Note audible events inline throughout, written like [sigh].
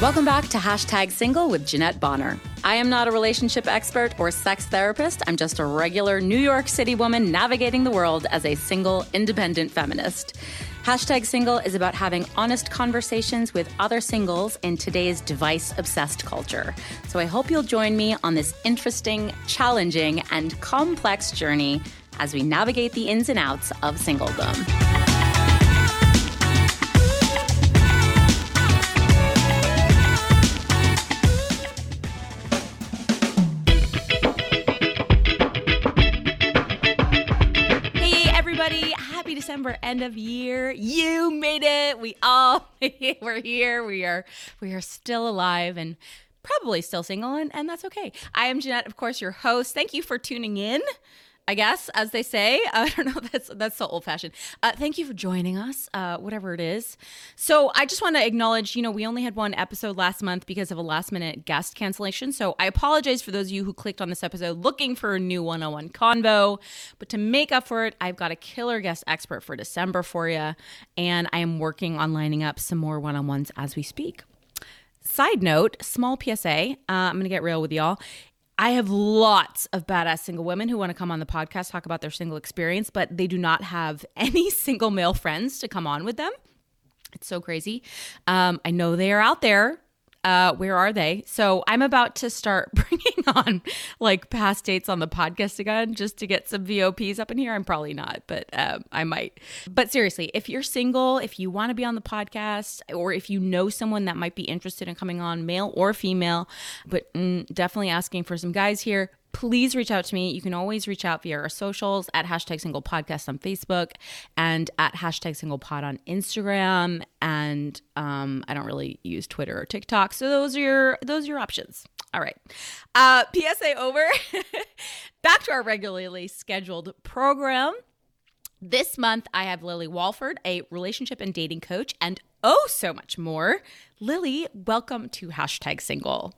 Welcome back to Hashtag Single with Jeanette Bonner. I am not a relationship expert or sex therapist. I'm just a regular New York City woman navigating the world as a single, independent feminist. Hashtag Single is about having honest conversations with other singles in today's device obsessed culture. So I hope you'll join me on this interesting, challenging, and complex journey as we navigate the ins and outs of singledom. End of year. You made it. We all [laughs] we're here. We are we are still alive and probably still single and, and that's okay. I am Jeanette, of course, your host. Thank you for tuning in. I guess, as they say. [laughs] I don't know. That's that's so old fashioned. Uh, thank you for joining us, uh, whatever it is. So I just want to acknowledge, you know, we only had one episode last month because of a last minute guest cancellation. So I apologize for those of you who clicked on this episode looking for a new one on one convo. But to make up for it, I've got a killer guest expert for December for you, and I am working on lining up some more one on ones as we speak. Side note, small PSA. Uh, I'm going to get real with y'all. I have lots of badass single women who want to come on the podcast, talk about their single experience, but they do not have [laughs] any single male friends to come on with them. It's so crazy. Um, I know they are out there. Uh, where are they? So I'm about to start [laughs] bringing on like past dates on the podcast again just to get some VOPs up in here. I'm probably not, but um, I might. But seriously, if you're single, if you want to be on the podcast, or if you know someone that might be interested in coming on, male or female, but mm, definitely asking for some guys here, please reach out to me. You can always reach out via our socials at hashtag single podcast on Facebook and at hashtag single pod on Instagram. And um, I don't really use Twitter or TikTok. So those are your those are your options. All right. Uh, PSA over. [laughs] Back to our regularly scheduled program. This month, I have Lily Walford, a relationship and dating coach, and oh, so much more. Lily, welcome to hashtag single.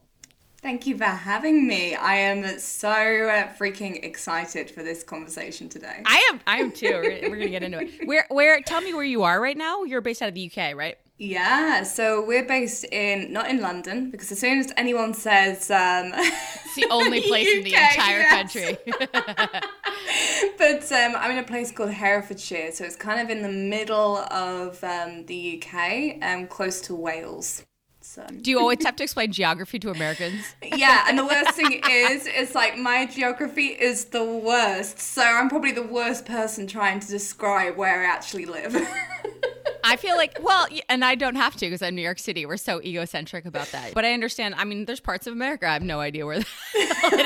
Thank you for having me. I am so uh, freaking excited for this conversation today. I am. I am too. We're, we're gonna get into it. [laughs] Where? Where? Tell me where you are right now. You're based out of the UK, right? Yeah, so we're based in not in London because as soon as anyone says um, it's the only [laughs] place UK, in the entire yes. country. [laughs] but um, I'm in a place called Herefordshire, so it's kind of in the middle of um, the UK, um, close to Wales. Do you [laughs] always have to explain geography to Americans? yeah, and the worst thing [laughs] is, it's like my geography is the worst. So I'm probably the worst person trying to describe where I actually live. [laughs] I feel like, well, and I don't have to because I'm New York City. We're so egocentric about that. But I understand. I mean, there's parts of America I have no idea where it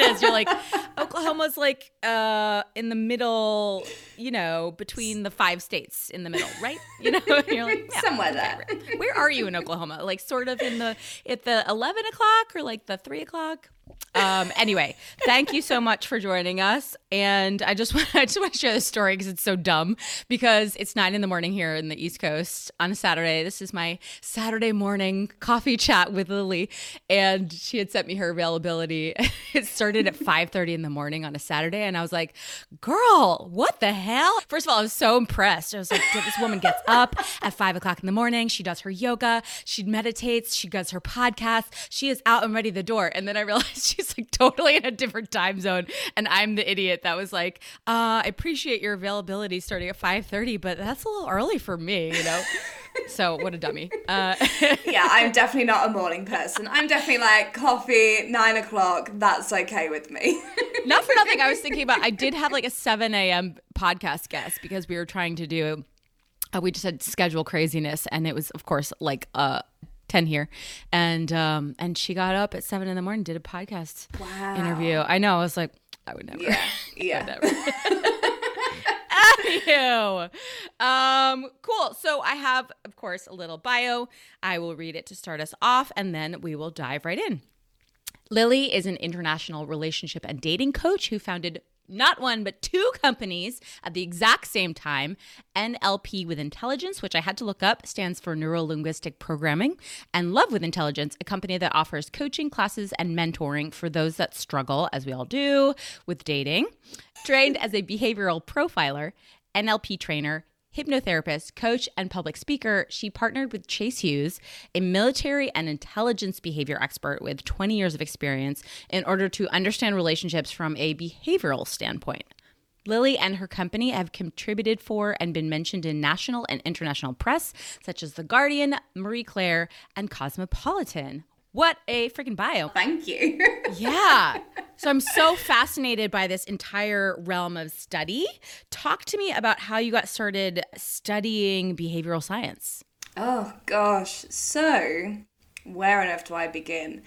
is. You're like, Oklahoma's like uh, in the middle, you know, between the five states in the middle, right? You know, you're like yeah, somewhere there. Where are you in Oklahoma? Like, sort of in the at the eleven o'clock or like the three o'clock? Um, anyway, thank you so much for joining us. And I just [laughs] want, I just want to share this story because it's so dumb. Because it's nine in the morning here in the East Coast on a Saturday. This is my Saturday morning coffee chat with Lily, and she had sent me her availability. [laughs] it started at five thirty in the morning on a Saturday, and I was like, "Girl, what the hell?" First of all, I was so impressed. I was like, "This woman gets up at five o'clock in the morning. She does her yoga. She meditates. She does her podcast. She is out and ready the door." And then I realized [laughs] she's like totally in a different time zone and i'm the idiot that was like uh, i appreciate your availability starting at 5.30 but that's a little early for me you know? [laughs] So what a dummy. Uh, yeah i'm definitely not a morning person. I'm definitely like coffee nine o'clock that's okay with me. [laughs] Not for nothing i was thinking about i did have like a 7 a.m podcast guest because we were trying to do uh, we just had schedule craziness and it was of course like a 10 here and um and she got up at 7 in the morning did a podcast wow. interview i know i was like i would never yeah [laughs] yeah never. [laughs] Anywho, um, cool. So I have, of course, a little bio. I will read it to start us off, and then we will dive right in. Lily is an international relationship and dating coach who founded not one, but two companies at the exact same time. NLP with Intelligence, which I had to look up, stands for Neuro Linguistic Programming, and Love with Intelligence, a company that offers coaching classes and mentoring for those that struggle, as we all do, with dating. Trained as a behavioral profiler, NLP trainer, hypnotherapist, coach, and public speaker, she partnered with Chase Hughes, a military and intelligence behavior expert with 20 years of experience, in order to understand relationships from a behavioral standpoint. Lily and her company have contributed for and been mentioned in national and international press, such as The Guardian, Marie Claire, and Cosmopolitan. What a freaking bio. Thank you. [laughs] yeah. So I'm so fascinated by this entire realm of study. Talk to me about how you got started studying behavioral science. Oh, gosh. So, where on earth do I begin?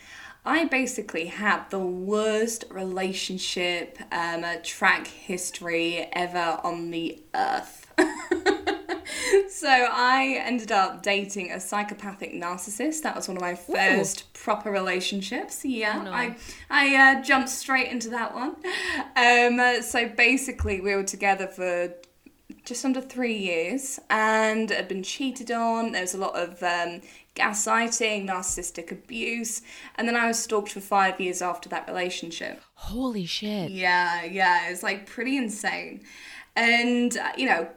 I basically had the worst relationship um, track history ever on the earth. [laughs] so I ended up dating a psychopathic narcissist. That was one of my first Ooh. proper relationships. Yeah, oh, no. I I uh, jumped straight into that one. Um, so basically, we were together for just under three years and had been cheated on. There was a lot of um, gaslighting, narcissistic abuse, and then I was stalked for five years after that relationship. Holy shit. Yeah, yeah, it was like pretty insane. And, uh, you know,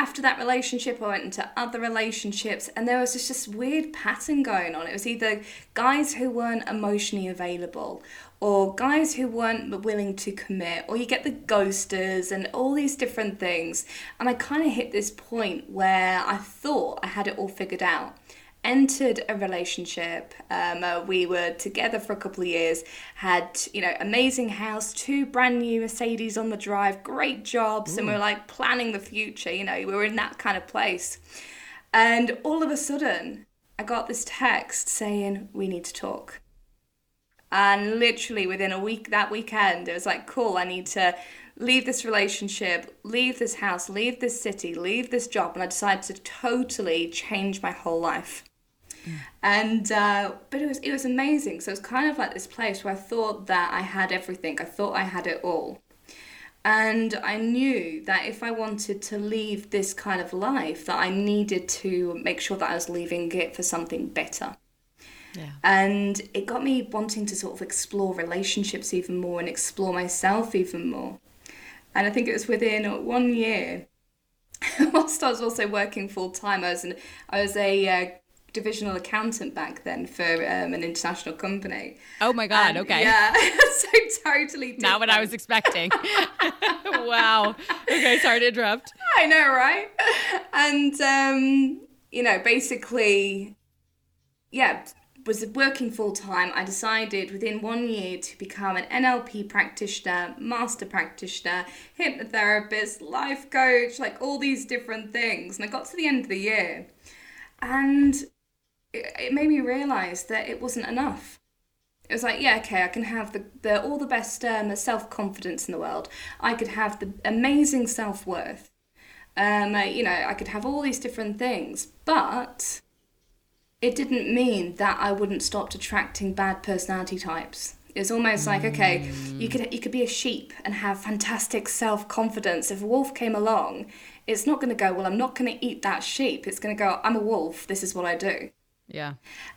after that relationship, I went into other relationships, and there was just this weird pattern going on. It was either guys who weren't emotionally available, or guys who weren't willing to commit, or you get the ghosters and all these different things. And I kind of hit this point where I thought I had it all figured out entered a relationship. Um, uh, we were together for a couple of years, had, you know, amazing house, two brand new Mercedes on the drive, great jobs, Ooh. and we were like planning the future, you know, we were in that kind of place. And all of a sudden, I got this text saying, We need to talk. And literally within a week, that weekend, it was like, Cool, I need to leave this relationship, leave this house, leave this city, leave this job. And I decided to totally change my whole life. And uh, but it was it was amazing. So it was kind of like this place where I thought that I had everything. I thought I had it all. And I knew that if I wanted to leave this kind of life, that I needed to make sure that I was leaving it for something better. Yeah. And it got me wanting to sort of explore relationships even more and explore myself even more. And I think it was within one year, [laughs] whilst I was also working full time, I was an, I was a uh, divisional accountant back then for um, an international company. Oh my god! okay. Yeah, [laughs] so totally. Different. Not what I was expecting. [laughs] wow. Okay, sorry to interrupt. I know, right? And um, you know, basically, yeah, was working full time. I decided within one year to become an NLP practitioner, master practitioner, hypnotherapist, life coach, like all these different things. And I got to the end of the year. And it, made me realize that it wasn't enough. It was like, yeah, okay, I can have the, the all the best um, self confidence in the world. I could have the amazing self worth. Um, uh, you know, I could have all these different things, but it didn't mean that I wouldn't stop attracting bad personality types. It's almost like okay, you could you could be a sheep and have fantastic self confidence. If a wolf came along, it's not going to go well. I'm not going to eat that sheep. It's going to go. I'm a wolf. This is what I do. Yeah.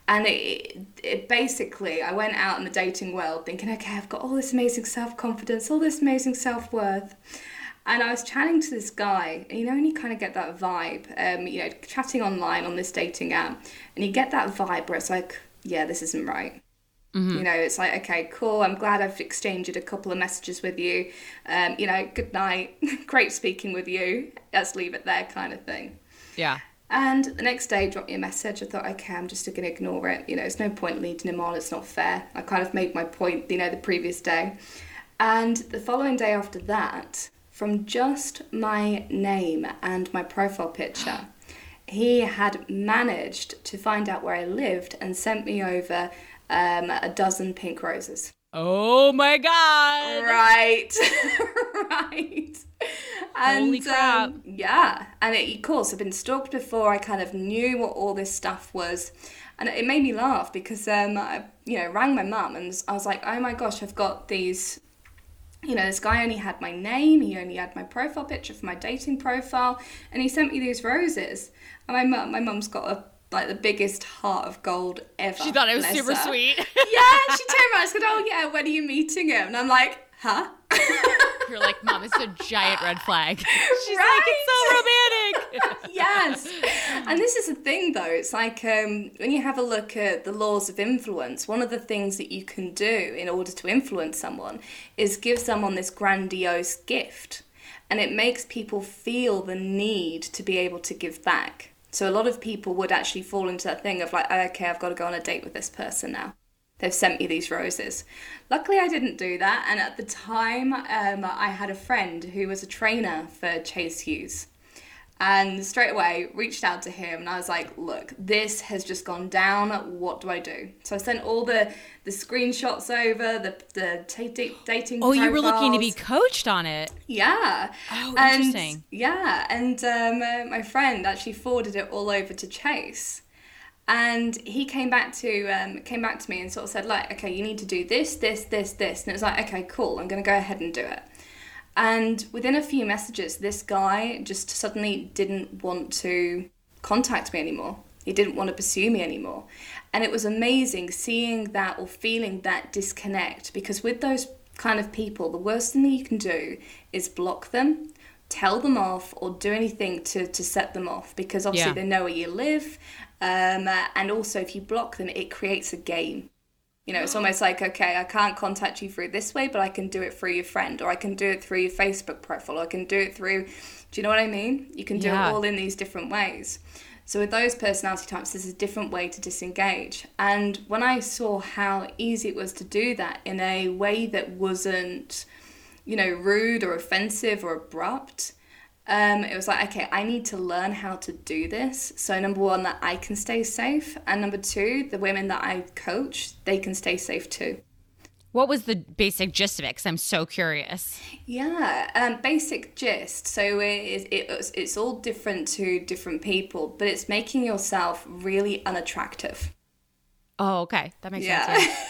And it, it basically, I went out in the dating world thinking, okay, I've got all this amazing self confidence, all this amazing self worth. And I was chatting to this guy, and you know, and you kind of get that vibe, um, you know, chatting online on this dating app, and you get that vibe where it's like, yeah, this isn't right. Mm-hmm. You know, it's like, okay, cool. I'm glad I've exchanged a couple of messages with you. Um, you know, good night. [laughs] Great speaking with you. Let's leave it there, kind of thing. Yeah. And the next day, dropped me a message. I thought, okay, I'm just going to ignore it. You know, it's no point leading him on. It's not fair. I kind of made my point, you know, the previous day. And the following day after that, from just my name and my profile picture, he had managed to find out where I lived and sent me over um, a dozen pink roses. Oh my god! Right, [laughs] right. And, Holy crap! Um, yeah, and it, of course, I've been stalked before. I kind of knew what all this stuff was, and it made me laugh because um, I, you know, rang my mum and I was like, "Oh my gosh, I've got these you know, this guy only had my name, he only had my profile picture for my dating profile, and he sent me these roses. And my mum, my mum's got a like the biggest heart of gold ever. She thought it was super sweet. [laughs] Yeah, she turned around and said, "Oh yeah, when are you meeting him?" And I'm like, "Huh?" [laughs] You're like, Mom, it's a giant red flag. [laughs] She's Right? like, it's so romantic. yes. And this is the thing, though. It's like um, when you have a look at the laws of influence, one of the things that you can do in order to influence someone is give someone this grandiose gift. And it makes people feel the need to be able to give back. So a lot of people would actually fall into that thing of like, okay, I've got to go on a date with this person now. They've sent me these roses. Luckily, I didn't do that. And at the time, um, I had a friend who was a trainer for Chase Hughes and straight away reached out to him and I was like, "Look, this has just gone down. What do I do?" So I sent all the the screenshots over the the ta- da- dating. Oh, you were looking to be coached on it. Yeah. Oh, And- interesting. yeah, and um, uh, my friend actually forwarded it all over to Chase, and he came back to um, came back to me and sort of said like, okay, you need to do this, this, this, this, and it was like, okay, cool, I'm gonna go ahead and do it. And within a few messages, this guy just suddenly didn't want to contact me anymore. He didn't want to pursue me anymore. And it was amazing seeing that or feeling that disconnect because with those kind of people, the worst thing that you can do is block them, tell them off, or do anything to, to set them off because obviously Yeah. they know where you live. Um, uh, and also, if you block them, it creates a game. You know, it's oh. almost like, okay, I can't contact you through this way, but I can do it through your friend, or I can do it through your Facebook profile, or I can do it through, do you know what I mean? You can do Yeah. it all in these different ways. So with those personality types, there's a different way to disengage. And when I saw how easy it was to do that in a way that wasn't, you know, rude or offensive or abrupt, um, it was like, okay, I need to learn how to do this. So number one, that I can stay safe, and number two, the women that I coach, they can stay safe too. What was the basic gist of it? Because I'm so curious. Yeah, um, basic gist. So it, it, it's, it's all different to different people, but it's making yourself really unattractive. Oh, okay. That makes sense.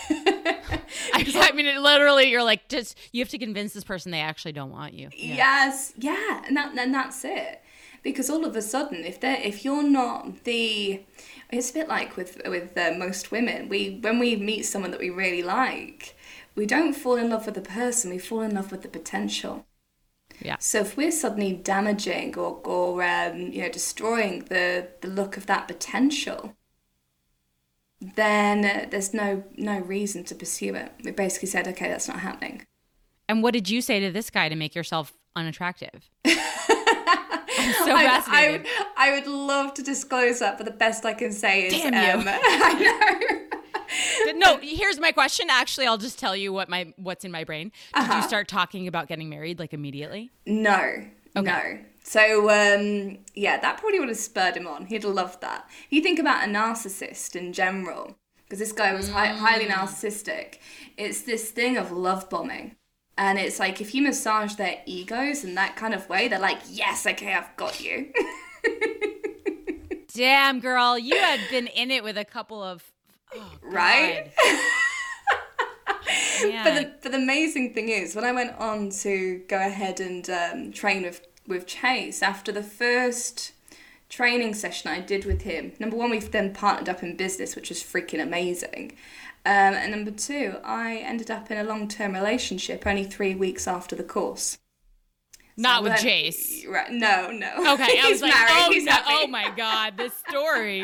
Yeah. Yeah. [laughs] I, [laughs] I mean, it literally, you're like, just you have to convince this person they actually don't want you. Yeah. Yes, yeah, and that and that's it. Because all of a sudden, if they if you're not the, it's a bit like with with uh, most women. We when we meet someone that we really like, we don't fall in love with the person. We fall in love with the potential. Yeah. So if we're suddenly damaging or or um, you know destroying the the look of that potential, then uh, there's no no reason to pursue it. We basically said, okay, that's not happening. And what did you say to this guy to make yourself unattractive? [laughs] I'm so I, I, would- I would love to disclose that, but the best I can say is, Damn you. um, [laughs] I know. no, here's my question. Actually, I'll just tell you what my what's in my brain. Did Uh-huh. you start talking about getting married like immediately? No, no. So um, yeah, that probably would have spurred him on. He'd have loved that. You think about a narcissist in general, because this guy was hi- highly narcissistic. It's this thing of love bombing. And it's like if you massage their egos in that kind of way, they're like, yes, okay, I've got you. [laughs] Damn, girl, you had been in it with a couple of oh, Right? [laughs] But the, but the amazing thing is, when I went on to go ahead and um, train with, with Chase, after the first training session I did with him, number one, we've then partnered up in business, which was freaking amazing. Um, and number two, I ended up in a long term relationship only three weeks after the course. Not So with then- Chase. Right, no, no. Okay, I [laughs] He's was like, married, oh, he's no, oh my god, this story.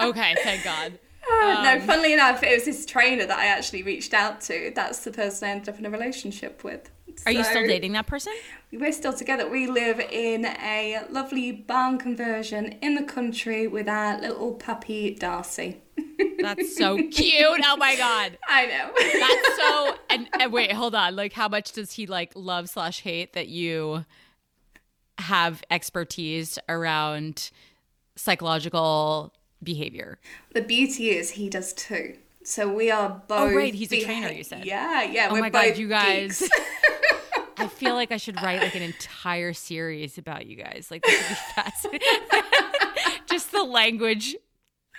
Okay, thank God. no, funnily enough, it was this trainer that I actually reached out to. That's the person I ended up in a relationship with. Are you still dating that person? We're still together. We live in a lovely barn conversion in the country with our little puppy Darcy. [laughs] That's so cute. Oh my god. I know. That's so. [laughs] And, and wait, hold on. Like, how much does he like love slash hate that you have expertise around psychological behavior? the beauty is he does too. So we are both. Oh, right, he's a beha- trainer, you said. Yeah, yeah. Oh my god, you guys. [laughs] I feel like I should write like an entire series about you guys. Like this would be fascinating. [laughs] Just the language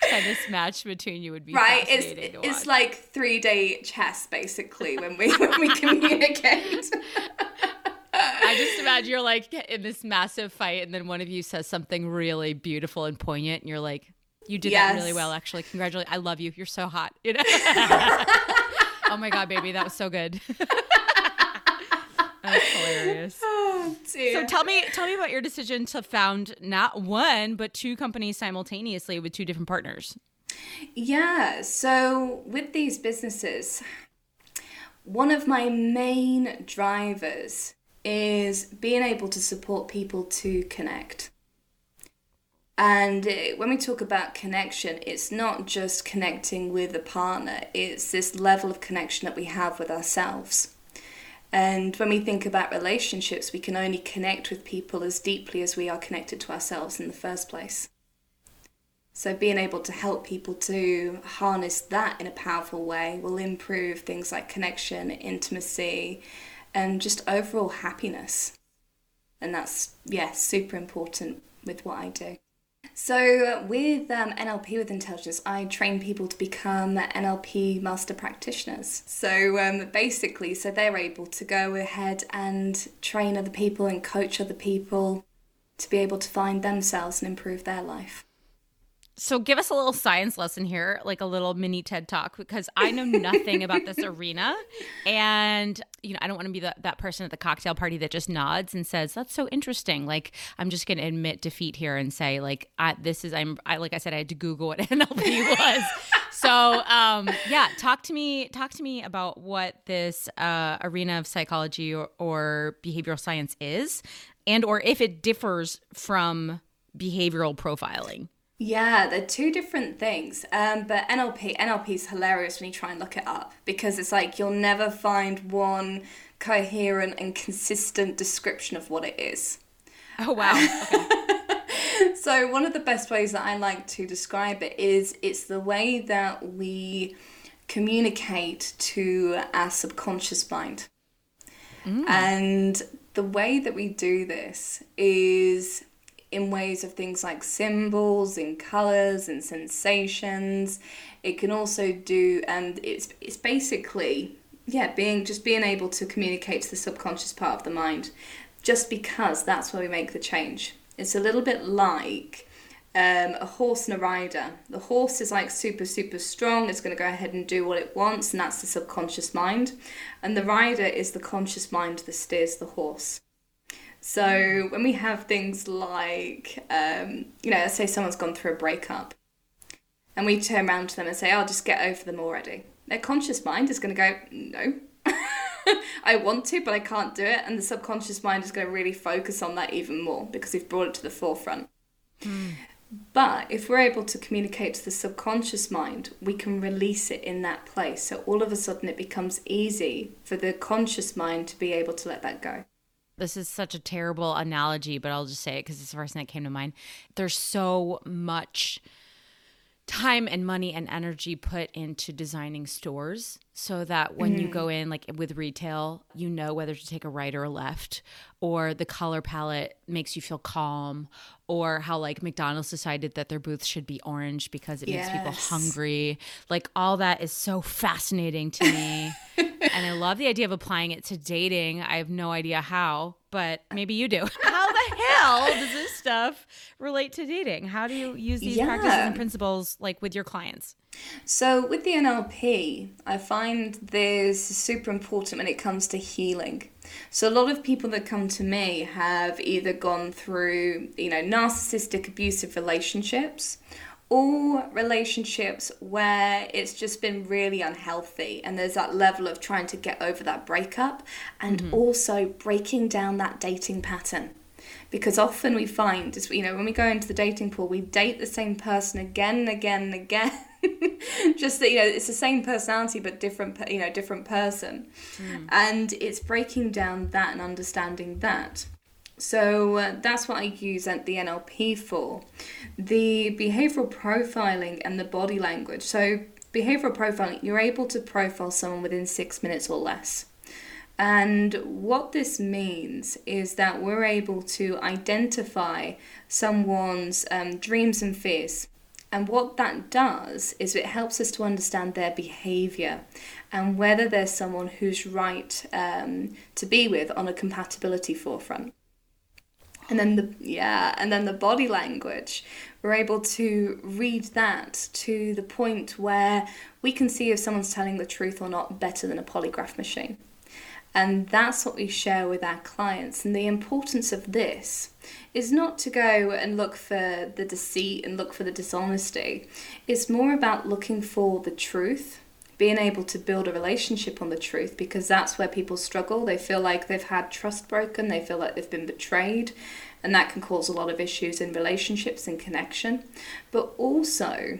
tennis match between you would be right. It's it's like three day chess basically when we when we [laughs] communicate. I just imagine you're like in this massive fight, and then one of you says something really beautiful and poignant, and you're like, "You did that really well, actually. Congratulations! I love you. You're so hot." You know? [laughs] oh my god, baby, that was so good. That's [laughs] hilarious. oh. So tell me, tell me about your decision to found not one but two companies simultaneously with two different partners. Yeah, so with these businesses, one of my main drivers is being able to support people to connect. And uh, when we talk about connection, it's not just connecting with a partner, it's this level of connection that we have with ourselves. And when we think about relationships, we can only connect with people as deeply as we are connected to ourselves in the first place. So, being able to help people to harness that in a powerful way will improve things like connection, intimacy, and just overall happiness. And that's, yeah, super important with what I do. So, with um, NLP with Intelligence, I train people to become NLP master practitioners. So, um, basically, so they're able to go ahead and train other people and coach other people to be able to find themselves and improve their life. So give us a little science lesson here, like a little mini TED talk, because I know nothing about this [laughs] arena, and you know I don't want to be that that person at the cocktail party that just nods and says that's so interesting. Like I'm just going to admit defeat here and say like I, this is I'm I like I said I had to Google what [laughs] NLP was. so um, yeah, talk to me talk to me about what this uh, arena of psychology or, or behavioral science is, and or if it differs from behavioral profiling. Yeah, they're two different things. Um, but NLP, NLP is hilarious when you try and look it up because it's like you'll never find one coherent and consistent description of what it is. Oh wow. [laughs] Okay. So one of the best ways that I like to describe it is it's the way that we communicate to our subconscious mind. And the way that we do this is in ways of things like symbols and colors and sensations. It can also do and it's it's basically yeah, being just being able to communicate to the subconscious part of the mind just because that's where we make the change. It's a little bit like um, a horse and a rider. The horse is like super, super strong. It's going to go ahead and do what it wants, and that's the subconscious mind. And the rider is the conscious mind that steers the horse. So when we have things like, um, you know, let's say someone's gone through a breakup, and we turn around to them and say, I'll "Oh, just get over them already." Their conscious mind is going to go, "No." [laughs] I want to, but I can't do it. And the subconscious mind is going to really focus on that even more because we've brought it to the forefront. But if we're able to communicate to the subconscious mind, we can release it in that place. So all of a sudden it becomes easy for the conscious mind to be able to let that go. This is such a terrible analogy, but I'll just say it because it's the first thing that came to mind. There's so much time and money and energy put into designing stores so that when you go mm-hmm. in like with retail you know whether to take a right or a left or the color palette makes you feel calm or how like McDonald's decided that their booth should be orange because it makes people hungry. Like all that is so fascinating to me. [laughs] And I love the idea of applying it to dating. I have no idea how but maybe you do. How the hell does this stuff relate to dating? How do you use these practices and principles like with your clients? So with the NLP, I find this super important when it comes to healing. So a lot of people that come to me have either gone through, you know, narcissistic abusive relationships or relationships where it's just been really unhealthy and there's that level of trying to get over that breakup and mm-hmm. also breaking down that dating pattern because often we find you know when we go into the dating pool we date the same person again and again and again [laughs] just that you know it's the same personality but different you know different person and it's breaking down that and understanding that so uh, that's what I use at the NLP for. The behavioral profiling and the body language. So, behavioral profiling, you're able to profile someone within six minutes or less. And what this means is that we're able to identify someone's um, dreams and fears And what that does is it helps us to understand their behavior and whether there's someone who's right um, to be with on a compatibility forefront. And then the yeah, and then the body language, we're able to read that to the point where we can see if someone's telling the truth or not better than a polygraph machine. And that's what we share with our clients. And the importance of this is not to go and look for the deceit and look for the dishonesty. It's more about looking for the truth, being able to build a relationship on the truth, because that's where people struggle. They feel like they've had trust broken, they feel like they've been betrayed, and that can cause a lot of issues in relationships and connection. But also,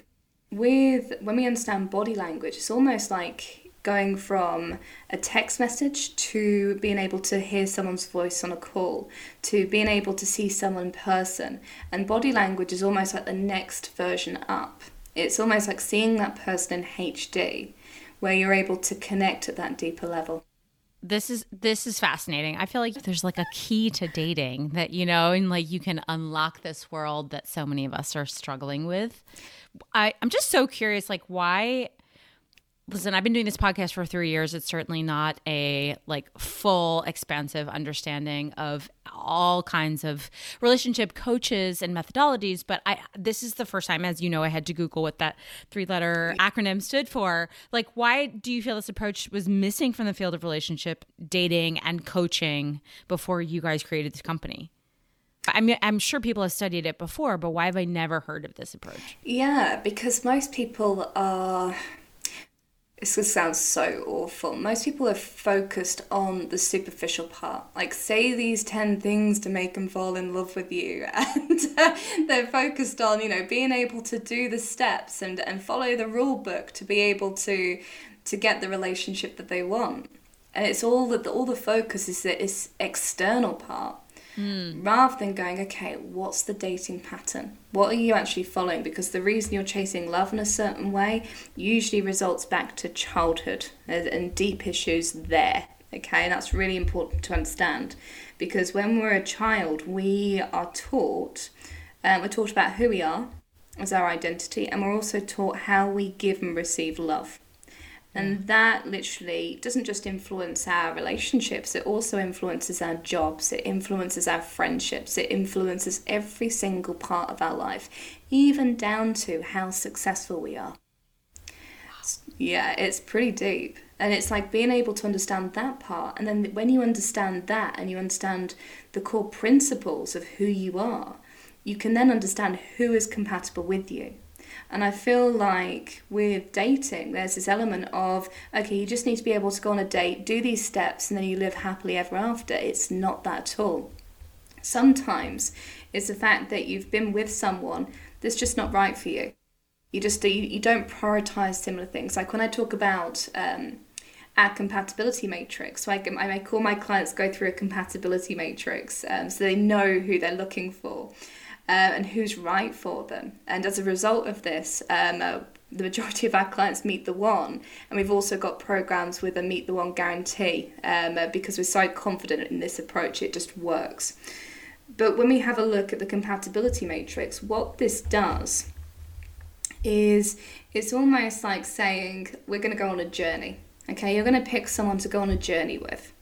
with when we understand body language, it's almost like going from a text message to being able to hear someone's voice on a call to being able to see someone in person. And body language is almost like the next version up. It's almost like seeing that person in HD where you're able to connect at that deeper level this is this is fascinating. I feel like there's like a key to dating that you know, and like you can unlock this world that so many of us are struggling with. I I'm just so curious, like why listen i've been doing this podcast for three years. It's certainly not a like full expansive understanding of all kinds of relationship coaches and methodologies but i this is the first time as you know i had to google what that three letter acronym stood for. Like why do you feel this approach was missing from the field of relationship dating and coaching before you guys created this company? I mean, I'm sure people have studied it before, but why have I never heard of this approach? Yeah, because most people are this sounds so awful. Most people are focused on the superficial part. Like, say these 10 things to make them fall in love with you. [laughs] And uh, they're focused on, you know, being able to do the steps and, and follow the rule book to be able to, to get the relationship that they want. And it's all that all the focus is this external part mm. rather than going, okay, what's the dating pattern? What are you actually following? Because the reason you're chasing love in a certain way usually results back to childhood and deep issues there. Okay, and that's really important to understand because when we're a child, we are taught, um, we're taught about who we are as our identity, and we're also taught how we give and receive love. And that literally doesn't just influence our relationships, it also influences our jobs, it influences our friendships, it influences every single part of our life, even down to how successful we are. Yeah, it's pretty deep. And it's like being able to understand that part. And then when you understand that and you understand the core principles of who you are, you can then understand who is compatible with you and I feel like with dating, there's this element of, okay, you just need to be able to go on a date, do these steps, and then you live happily ever after. It's not that at all. Sometimes it's the fact that you've been with someone that's just not right for you. You just you, you don't prioritize similar things. Like when I talk about um, our compatibility matrix, so I, I make all my clients go through a compatibility matrix um, so they know who they're looking for uh, and who's right for them. And as a result of this, um, uh, the majority of our clients meet the one, and we've also got programs with a meet the one guarantee um, uh, because we're so confident in this approach, it just works. But when we have a look at the compatibility matrix, what this does is it's almost like saying we're going to go on a journey. Okay, you're going to pick someone to go on a journey with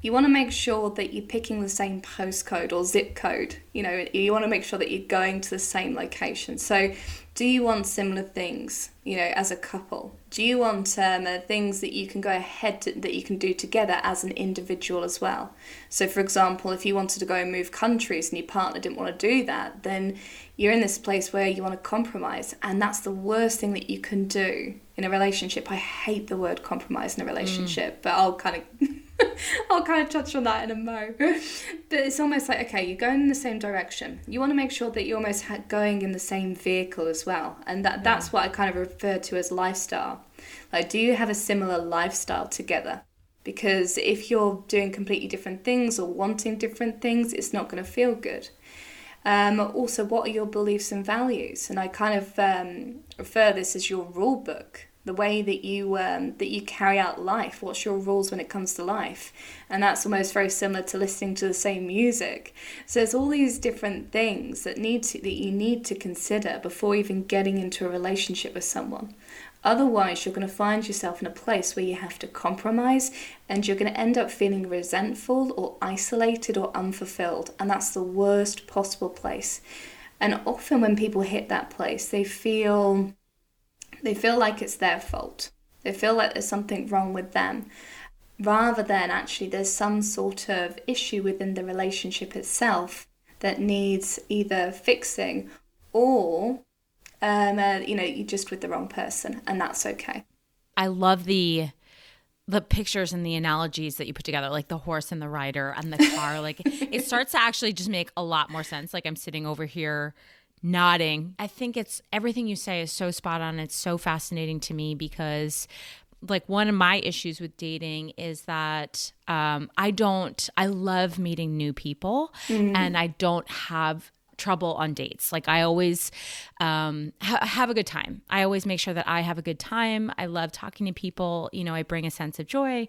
you want to make sure that you're picking the same postcode or zip code. You know, you want to make sure that you're going to the same location. So, do you want similar things, you know, as a couple? Do you want um, uh, things that you can go ahead to, that you can do together as an individual as well? So, for example, if you wanted to go and move countries and your partner didn't want to do that, then you're in this place where you want to compromise, and that's the worst thing that you can do in a relationship. I hate the word compromise in a relationship, mm. but I'll kind of. [laughs] [laughs] I'll kind of touch on that in a mo. But it's almost like, okay, you're going in the same direction. You want to make sure that you're almost going in the same vehicle as well. And that, that's what I kind of refer to as lifestyle. Like, do you have a similar lifestyle together? Because if you're doing completely different things or wanting different things, it's not going to feel good. Um, also, what are your beliefs and values? And I kind of um, refer this as your rule book the way that you um, that you carry out life. What's your rules when it comes to life? And that's almost very similar to listening to the same music. So there's all these different things that need to, that you need to consider before even getting into a relationship with someone. Otherwise you're going to find yourself in a place where you have to compromise and you're going to end up feeling resentful or isolated or unfulfilled. And that's the worst possible place. And often when people hit that place they feel they feel like it's their fault. They feel like there's something wrong with them rather than actually there's some sort of issue within the relationship itself that needs either fixing or um, uh, you know you're just with the wrong person and that's okay i love the the pictures and the analogies that you put together like the horse and the rider and the car like it starts to actually just make a lot more sense like i'm sitting over here nodding. I think it's everything you say is so spot on. It's so fascinating to me because like one of my issues with dating is that um, I don't I love meeting new people mm-hmm. and I don't have trouble on dates. Like I always um, ha- have a good time. I always make sure that I have a good time. I love talking to people. You know, I bring a sense of joy,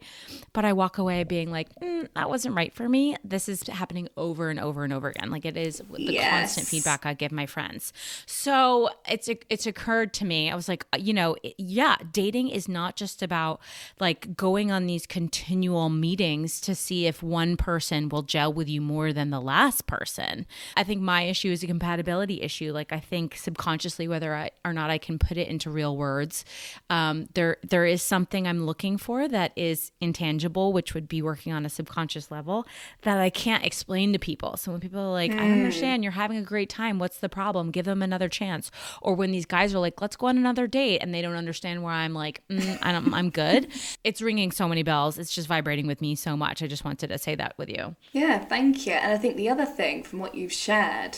but I walk away being like, mm, that wasn't right for me. This is happening over and over and over again. Like it is the yes. constant feedback I give my friends. So it's it's occurred to me. I was like, you know, yeah, dating is not just about like going on these continual meetings to see if one person will gel with you more than the last person. I think my issue is a compatibility issue. Like I think subconsciously, whether I or not I can put it into real words, um, there there is something I'm looking for that is intangible, which would be working on a subconscious level that I can't explain to people. So when people are like, mm. "I understand, you're having a great time. What's the problem? Give them another chance." Or when these guys are like, "Let's go on another date," and they don't understand where I'm like, mm, I don't, "I'm good." [laughs] it's ringing so many bells. It's just vibrating with me so much. I just wanted to say that with you. Yeah, thank you. And I think the other thing from what you've shared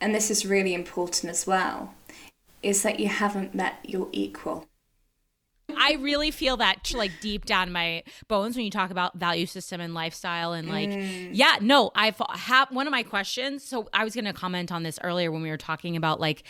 and this is really important as well, is that you haven't met your equal. I really feel that like deep down my bones when you talk about value system and lifestyle and like mm. yeah no I've have one of my questions so I was going to comment on this earlier when we were talking about like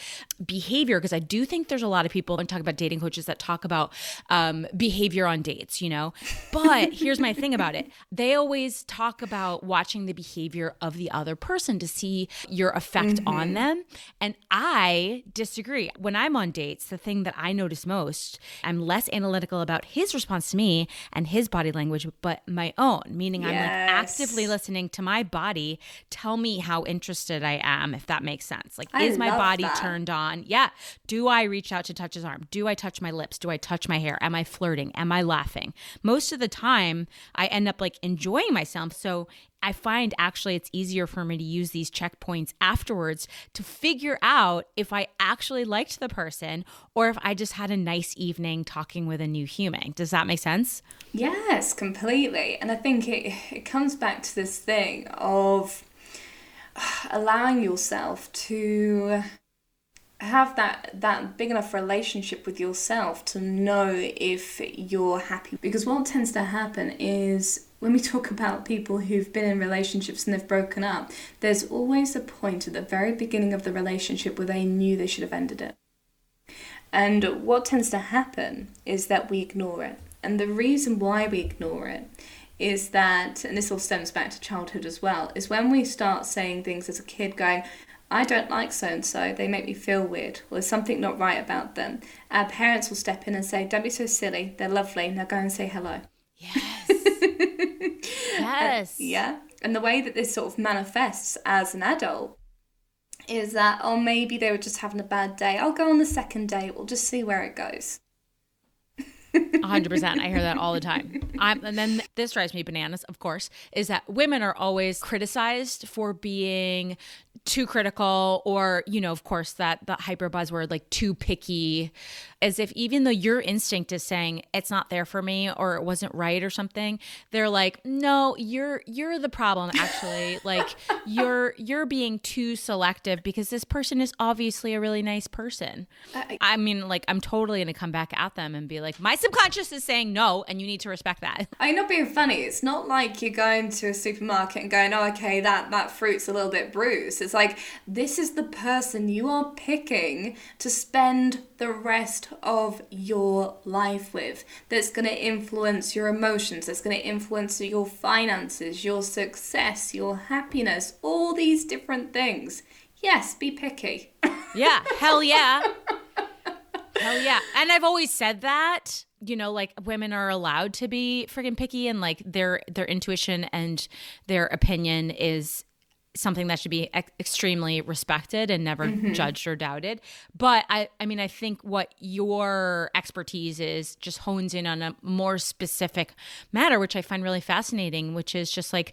behavior because I do think there's a lot of people and talk about dating coaches that talk about um, behavior on dates you know but [laughs] here's my thing about it they always talk about watching the behavior of the other person to see your effect mm-hmm. on them and I disagree when I'm on dates the thing that I notice most I'm less analytical about his response to me and his body language, but my own, meaning yes. I'm like actively listening to my body tell me how interested I am, if that makes sense. Like, I is my body that. turned on? Yeah. Do I reach out to touch his arm? Do I touch my lips? Do I touch my hair? Am I flirting? Am I laughing? Most of the time, I end up like enjoying myself. So I find actually it's easier for me to use these checkpoints afterwards to figure out if I actually liked the person or if I just had a nice evening talking with a new human. Does that make sense? Yes, completely. And I think it, it comes back to this thing of uh, allowing yourself to have that that big enough relationship with yourself to know if you're happy because what tends to happen is when we talk about people who've been in relationships and they've broken up, there's always a point at the very beginning of the relationship where they knew they should have ended it. And what tends to happen is that we ignore it. And the reason why we ignore it is that, and this all stems back to childhood as well, is when we start saying things as a kid going, I don't like so and so, they make me feel weird, or there's something not right about them. Our parents will step in and say, Don't be so silly, they're lovely, now go and say hello. Yes. [laughs] Yes. And, yeah. And the way that this sort of manifests as an adult is that, oh, maybe they were just having a bad day. I'll go on the second day. We'll just see where it goes. 100%. I hear that all the time. I'm, and then this drives me bananas, of course, is that women are always criticized for being too critical or you know of course that the hyper buzzword like too picky as if even though your instinct is saying it's not there for me or it wasn't right or something they're like no you're you're the problem actually [laughs] like you're you're being too selective because this person is obviously a really nice person i mean like i'm totally gonna come back at them and be like my subconscious is saying no, and you need to respect that. I'm not being funny. It's not like you're going to a supermarket and going, "Oh, okay, that that fruit's a little bit bruised." It's like this is the person you are picking to spend the rest of your life with. That's going to influence your emotions. That's going to influence your finances, your success, your happiness, all these different things. Yes, be picky. Yeah, hell [laughs] yeah. Hell yeah. And I've always said that, you know, like women are allowed to be friggin' picky and like their their intuition and their opinion is something that should be ex- extremely respected and never mm-hmm. judged or doubted. But I I mean I think what your expertise is just hones in on a more specific matter which I find really fascinating, which is just like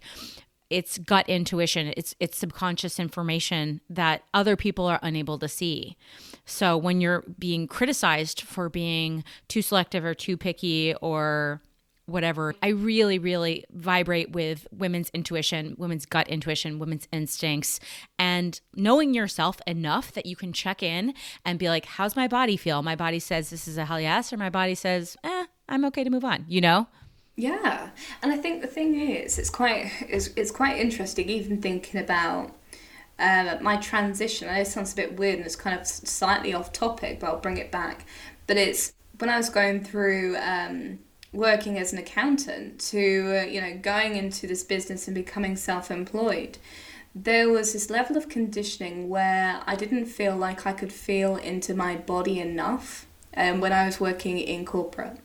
it's gut intuition it's it's subconscious information that other people are unable to see so when you're being criticized for being too selective or too picky or whatever i really really vibrate with women's intuition women's gut intuition women's instincts and knowing yourself enough that you can check in and be like how's my body feel my body says this is a hell yes or my body says eh i'm okay to move on you know yeah, and I think the thing is, it's quite it's, it's quite interesting even thinking about um, my transition. I know it sounds a bit weird and it's kind of slightly off topic, but I'll bring it back. But it's when I was going through um, working as an accountant to uh, you know going into this business and becoming self-employed there was this level of conditioning where I didn't feel like I could feel into my body enough um, when I was working in corporate.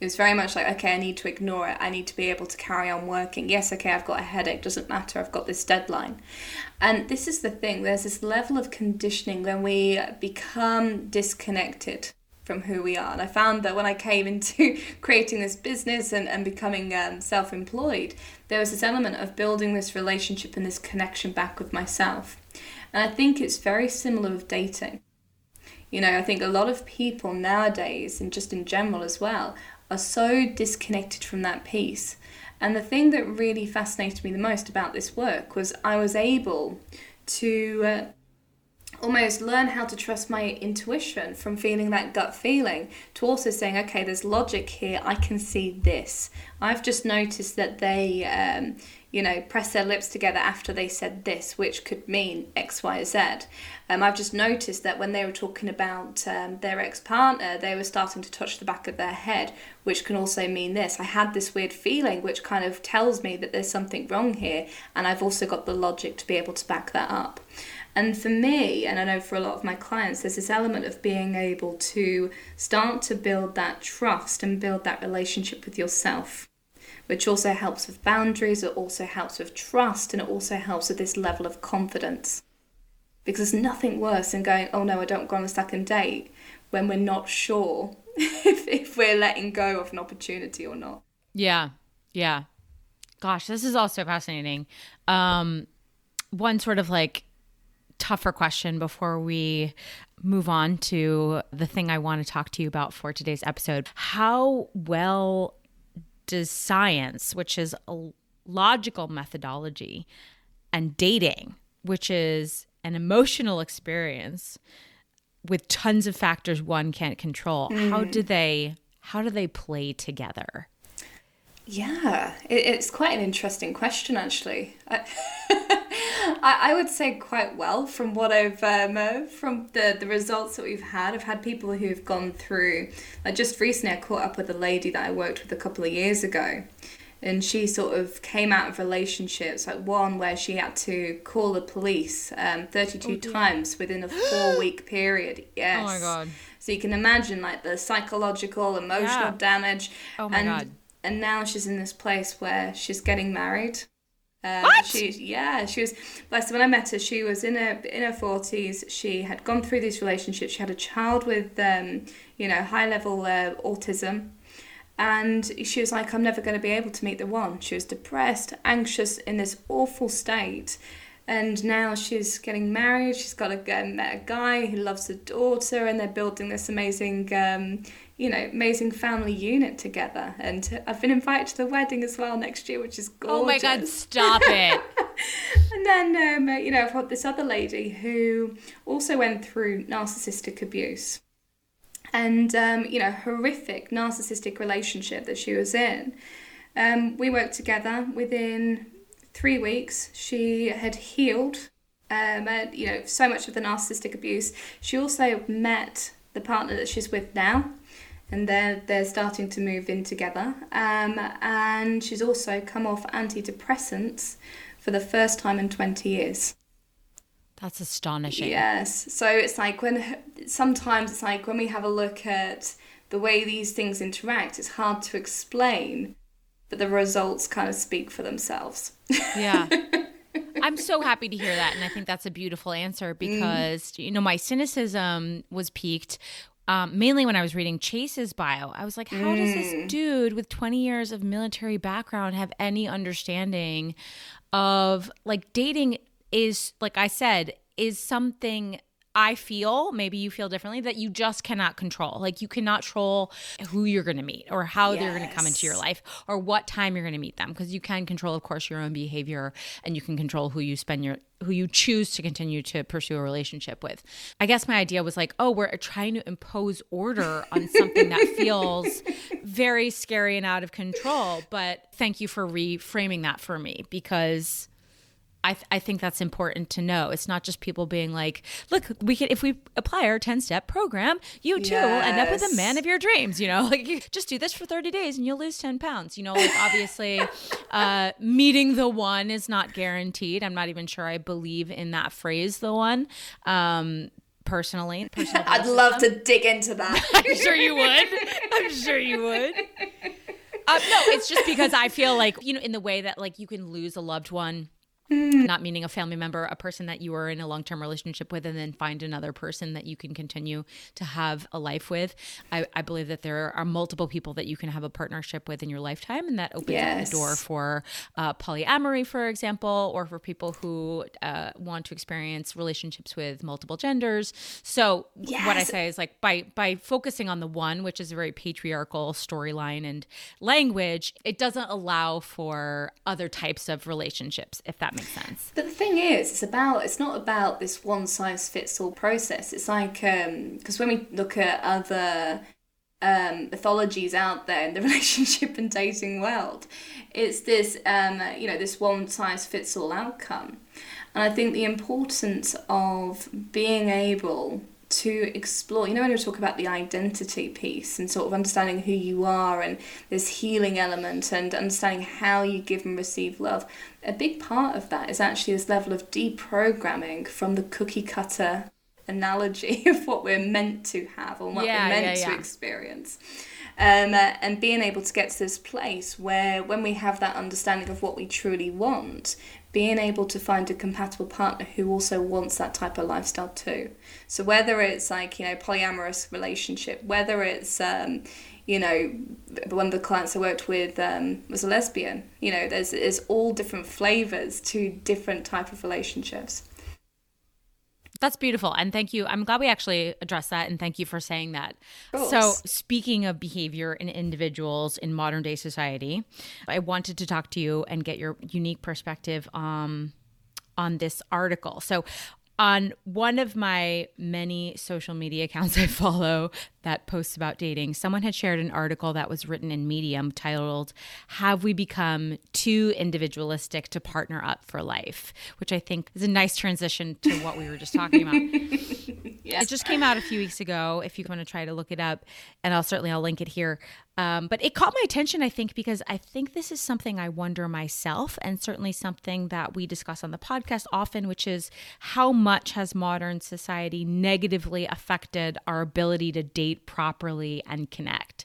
It was very much like, okay, I need to ignore it. I need to be able to carry on working. Yes, okay, I've got a headache, doesn't matter, I've got this deadline. And this is the thing there's this level of conditioning when we become disconnected from who we are. And I found that when I came into [laughs] creating this business and, and becoming um, self employed, there was this element of building this relationship and this connection back with myself. And I think it's very similar with dating. You know, I think a lot of people nowadays, and just in general as well, are so disconnected from that piece. And the thing that really fascinated me the most about this work was I was able to uh, almost learn how to trust my intuition from feeling that gut feeling to also saying, okay, there's logic here. I can see this. I've just noticed that they, um, you know, press their lips together after they said this, which could mean X, Y, Z. Um, I've just noticed that when they were talking about um, their ex partner, they were starting to touch the back of their head, which can also mean this. I had this weird feeling, which kind of tells me that there's something wrong here, and I've also got the logic to be able to back that up. And for me, and I know for a lot of my clients, there's this element of being able to start to build that trust and build that relationship with yourself which also helps with boundaries, it also helps with trust, and it also helps with this level of confidence. Because there's nothing worse than going, oh no, I don't go on a second date when we're not sure [laughs] if, if we're letting go of an opportunity or not. Yeah, yeah. Gosh, this is all so fascinating. Um, one sort of like tougher question before we move on to the thing I want to talk to you about for today's episode. How well does science, which is a logical methodology, and dating, which is an emotional experience with tons of factors one can't control, mm. how do they how do they play together? Yeah, it, it's quite an interesting question, actually. I, [laughs] I, I would say quite well from what I've um, uh, from the the results that we've had. I've had people who have gone through. Like just recently, I caught up with a lady that I worked with a couple of years ago, and she sort of came out of relationships like one where she had to call the police um, 32 oh, times within a four week [gasps] period yes oh my god so you can imagine like the psychological emotional yeah. damage oh my and god and now she's in this place where she's getting married. Um, what? She, yeah, she was. Blessed. When I met her, she was in her in her forties. She had gone through these relationships. She had a child with, um, you know, high level uh, autism, and she was like, "I'm never going to be able to meet the one." She was depressed, anxious, in this awful state, and now she's getting married. She's got a, met a guy who loves her daughter, and they're building this amazing, um, you know, amazing family unit together. And I've been invited to the wedding as well next year, which is gorgeous. Oh my God, stop it. [laughs] and then, um, you know, I've got this other lady who also went through narcissistic abuse. and um, you know horrific narcissistic relationship that she was in. Um, we worked together. Within three weeks, she had healed. Um, and, you know so much of the narcissistic abuse. She also met the partner that she's with now, and they're they're starting to move in together. Um, and she's also come off antidepressants for the first time in twenty years. That's astonishing. Yes. So it's like when sometimes it's like when we have a look at the way these things interact, it's hard to explain, but the results kind of speak for themselves. Yeah. [laughs] I'm so happy to hear that. And I think that's a beautiful answer mm. because, mm. you know, my cynicism was piqued um, mainly when I was reading Chase's bio. I was like, how mm. does this mm. dude with 20 years of military background have any understanding of like dating is, like I said, is something I feel, maybe you feel differently, that you just cannot control. Like you cannot control who you're going to meet or how yes. they're going to come into your life or what time you're going to meet them because you can control of course your own behavior and you can control who you spend your who you choose to continue to pursue a relationship with. I guess my idea was like, oh, we're trying to impose order on something that [laughs] feels very scary and out of control, but thank you for reframing that for me because I, th- I think that's important to know. It's not just people being like, look, we can if we apply our 10 step program, you too yes. will end up with a man of your dreams, you know, [laughs] like you just do this for 30 days and you'll lose 10 pounds, you know, like obviously [laughs] uh, meeting the one is not guaranteed. I'm not even sure I believe in that phrase, the one. Um, personally, [laughs] I'd love to dig into that. I'm sure you would. I'm sure you would. Uh, no, it's just because I feel like, you know, in the way that like you can lose a loved one Mm. Not meaning a family member, a person that you are in a long term relationship with, and then find another person that you can continue to have a life with. I, I, believe that there are multiple people that you can have a partnership with in your lifetime, and that opens yes. up the door for uh, polyamory, for example, or for people who uh, want to experience relationships with multiple genders. So, yes. what I say is like by by focusing on the one, which is a very patriarchal storyline and language, it doesn't allow for other types of relationships, if that makes sense. But the thing is, it's about it's not about this one size fits all process. It's like because um, when we look at other um, mythologies out there in the [laughs] relationship and dating world, it's this um, you know this one size fits all outcome. And I think the importance of being able to explore. You know, when we talk about the identity piece and sort of understanding who you are and this healing element and understanding how you give and receive love, a big part of that is actually this level of deprogramming from the cookie cutter analogy [laughs] of what we're meant to have or what yeah, we're meant yeah, yeah. to experience. Um, uh, and being able to get to this place where when we have that understanding of what we truly want, being able to find a compatible partner who also wants that type of lifestyle too. So whether it's like, you know, polyamorous relationship, whether it's um, you know, one of the clients I worked with um, was a lesbian. You know, there's there's all different flavors to different type of relationships. That's beautiful. And thank you. I'm glad we actually addressed that. And thank you for saying that. So, speaking of behavior in individuals in modern day society, I wanted to talk to you and get your unique perspective um, on this article. So, on one of my many social media accounts [laughs] I follow that posts about dating, someone had shared an article that was written in Medium titled, Have We Become Too Individualistic to Partner Up for Life? Which I think is a nice transition to what we were just talking about. [laughs] yes. It just came out a few weeks ago. If you want to try to look it up, and I'll certainly I'll link it here. Um, but it caught my attention, I think, because I think this is something I wonder myself, and certainly something that we discuss on the podcast often, which is how much has modern society negatively affected our ability to date properly and connect.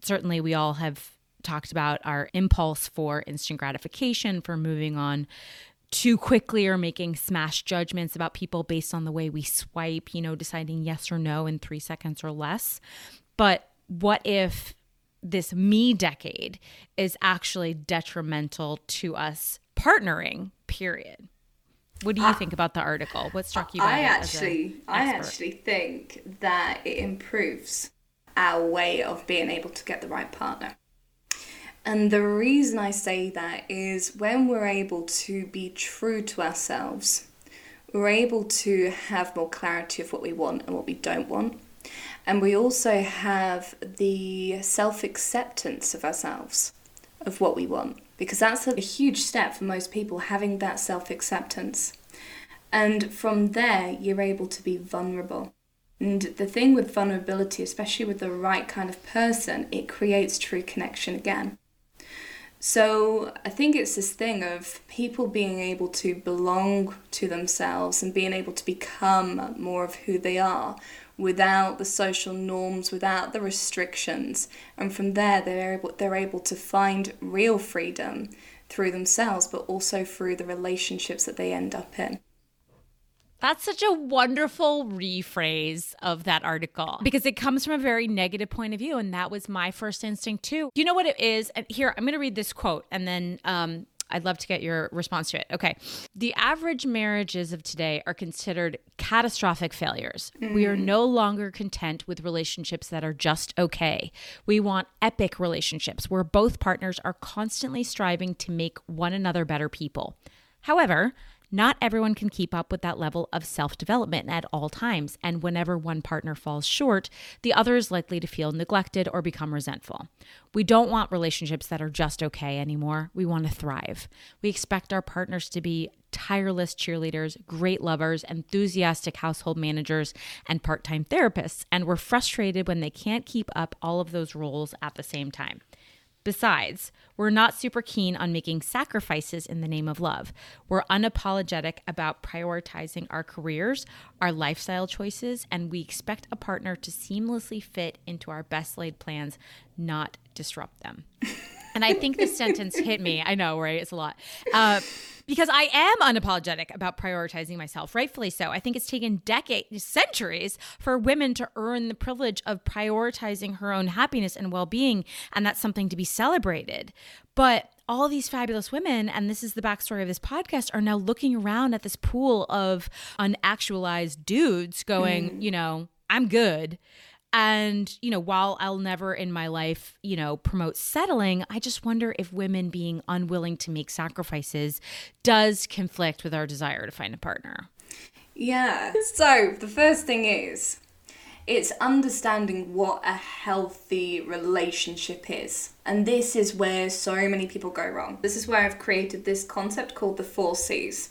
Certainly, we all have talked about our impulse for instant gratification, for moving on too quickly or making smash judgments about people based on the way we swipe, you know, deciding yes or no in three seconds or less. But what if this me decade is actually detrimental to us partnering period? What do you think about the article? What struck you i actually i actually think that it improves our way of being able to get the right partner and the reason i say that is when we're able to be true to ourselves we're able to have more clarity of what we want and what we don't want And we also have the self acceptance of ourselves, of what we want, because that's a huge step for most people, having that self acceptance. And from there, you're able to be vulnerable. And the thing with vulnerability, especially with the right kind of person, it creates true connection again. So I think it's this thing of people being able to belong to themselves and being able to become more of who they are without the social norms, without the restrictions. And from there, they're able, they're able to find real freedom through themselves, but also through the relationships that they end up in. That's such a wonderful rephrase of that article because it comes from a very negative point of view. And that was my first instinct too. You know what it is? And here, I'm going to read this quote and then um, I'd love to get your response to it. Okay. The average marriages of today are considered catastrophic failures. Mm. We are no longer content with relationships that are just okay. We want epic relationships where both partners are constantly striving to make one another better people. However, not everyone can keep up with that level of self development at all times, and whenever one partner falls short, the other is likely to feel neglected or become resentful. We don't want relationships that are just okay anymore. We want to thrive. We expect our partners to be tireless cheerleaders, great lovers, enthusiastic household managers, and part time therapists, and we're frustrated when they can't keep up all of those roles at the same time. Besides, we're not super keen on making sacrifices in the name of love. We're unapologetic about prioritizing our careers, our lifestyle choices, and we expect a partner to seamlessly fit into our best laid plans, not disrupt them. and I think this sentence hit me. I know, right? It's a lot. Uh, because I am unapologetic about prioritizing myself, rightfully so. I think it's taken decades, centuries for women to earn the privilege of prioritizing her own happiness and well being, and that's something to be celebrated. But all these fabulous women, and this is the backstory of this podcast, are now looking around at this pool of unactualized dudes going, mm. you know, I'm good. And, you know, while I'll never in my life, you know, promote settling, I just wonder if women being unwilling to make sacrifices does conflict with our desire to find a partner. Yeah. So the first thing is, it's understanding what a healthy relationship is. And this is where so many people go wrong. This is where I've created this concept called the four C's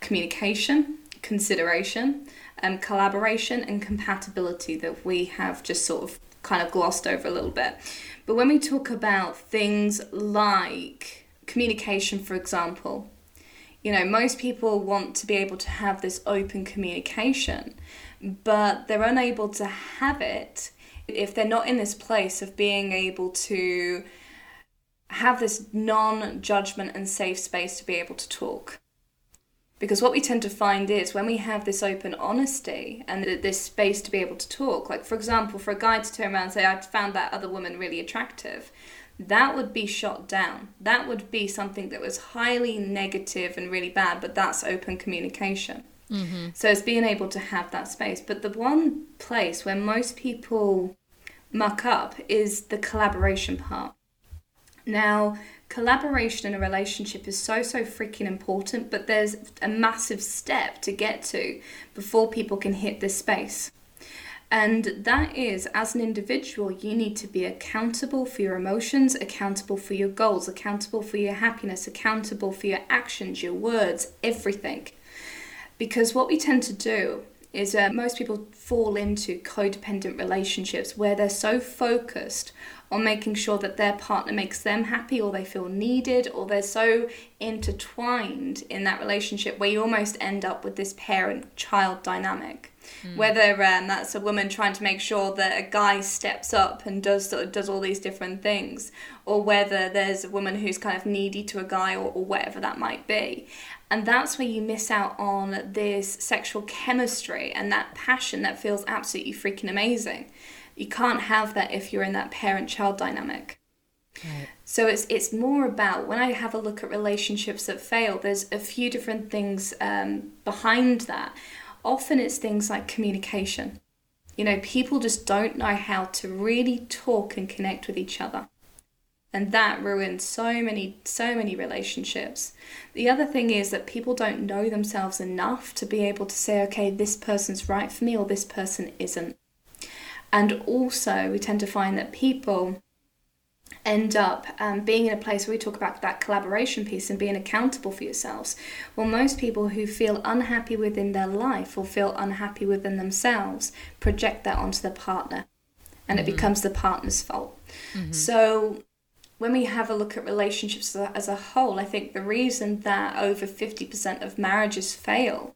communication, consideration, um, collaboration and compatibility that we have just sort of kind of glossed over a little bit. But when we talk about things like communication, for example, you know, most people want to be able to have this open communication, but they're unable to have it if they're not in this place of being able to have this non judgment and safe space to be able to talk. Because what we tend to find is when we have this open honesty and this space to be able to talk, like for example, for a guy to turn around and say, I found that other woman really attractive, that would be shot down. That would be something that was highly negative and really bad, but that's open communication. Mm-hmm. So it's being able to have that space. But the one place where most people muck up is the collaboration part. Now, collaboration in a relationship is so, so freaking important, but there's a massive step to get to before people can hit this space. And that is, as an individual, you need to be accountable for your emotions, accountable for your goals, accountable for your happiness, accountable for your actions, your words, everything. Because what we tend to do is uh, most people fall into codependent relationships where they're so focused on making sure that their partner makes them happy or they feel needed or they're so intertwined in that relationship where you almost end up with this parent child dynamic. Mm. Whether um, that's a woman trying to make sure that a guy steps up and does sort of does all these different things, or whether there's a woman who's kind of needy to a guy, or, or whatever that might be, and that's where you miss out on this sexual chemistry and that passion that feels absolutely freaking amazing. You can't have that if you're in that parent child dynamic. Right. So it's it's more about when I have a look at relationships that fail. There's a few different things um, behind that. Often it's things like communication. You know, people just don't know how to really talk and connect with each other, and that ruins so many so many relationships. The other thing is that people don't know themselves enough to be able to say, okay, this person's right for me or this person isn't. And also, we tend to find that people end up um, being in a place where we talk about that collaboration piece and being accountable for yourselves. Well, most people who feel unhappy within their life or feel unhappy within themselves project that onto their partner and mm-hmm. it becomes the partner's fault. Mm-hmm. So, when we have a look at relationships as a whole, I think the reason that over 50% of marriages fail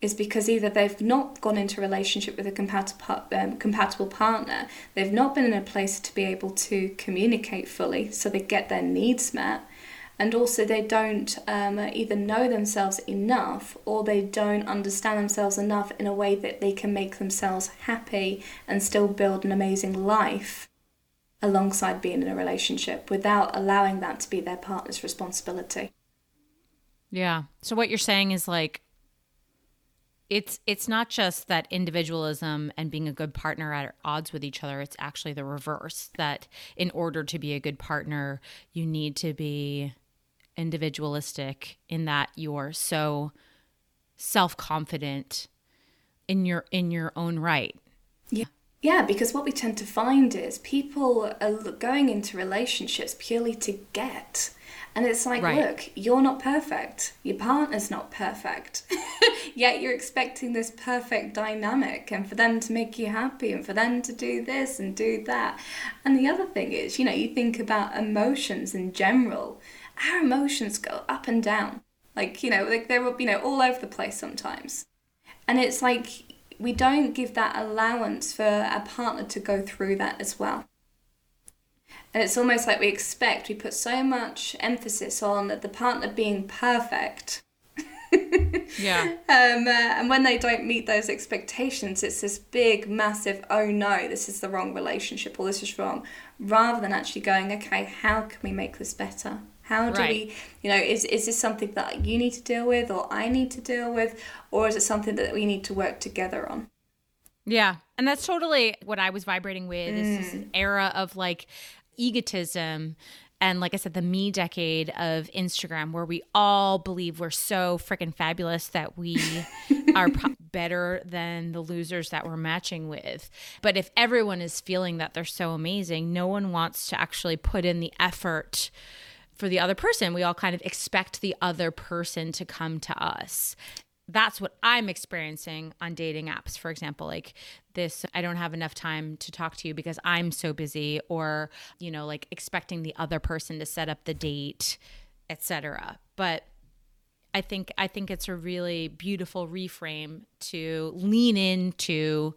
is because either they've not gone into a relationship with a compatible, um, compatible partner, they've not been in a place to be able to communicate fully so they get their needs met, and also they don't um, either know themselves enough or they don't understand themselves enough in a way that they can make themselves happy and still build an amazing life alongside being in a relationship without allowing that to be their partner's responsibility. Yeah. So what you're saying is like it's it's not just that individualism and being a good partner are at odds with each other it's actually the reverse that in order to be a good partner you need to be individualistic in that you're so self-confident in your in your own right yeah yeah because what we tend to find is people are going into relationships purely to get and it's like, right. look, you're not perfect. Your partner's not perfect. [laughs] Yet you're expecting this perfect dynamic and for them to make you happy and for them to do this and do that. And the other thing is, you know, you think about emotions in general. Our emotions go up and down. Like, you know, like they're, you know, all over the place sometimes. And it's like we don't give that allowance for a partner to go through that as well. And it's almost like we expect, we put so much emphasis on the partner being perfect. Yeah. [laughs] Um, uh, and when they don't meet those expectations, it's this big, massive, oh no, this is the wrong relationship or this is wrong, rather than actually going, okay, how can we make this better? How do right. we, you know, is, is this something that you need to deal with or I need to deal with, or is it something that we need to work together on? Yeah. And that's totally what I was vibrating with mm. is this era of like egotism and like I said, the me decade of Instagram, where we all believe we're so freaking fabulous that we [laughs] are pro- better than the losers that we're matching with. But if everyone is feeling that they're so amazing, no one wants to actually put in the effort for the other person. We all kind of expect the other person to come to us that's what I'm experiencing on dating apps, for example. Like this, I don't have enough time to talk to you because I'm so busy, or, you know, like expecting the other person to set up the date, etc. But I think I think it's a really beautiful reframe to lean into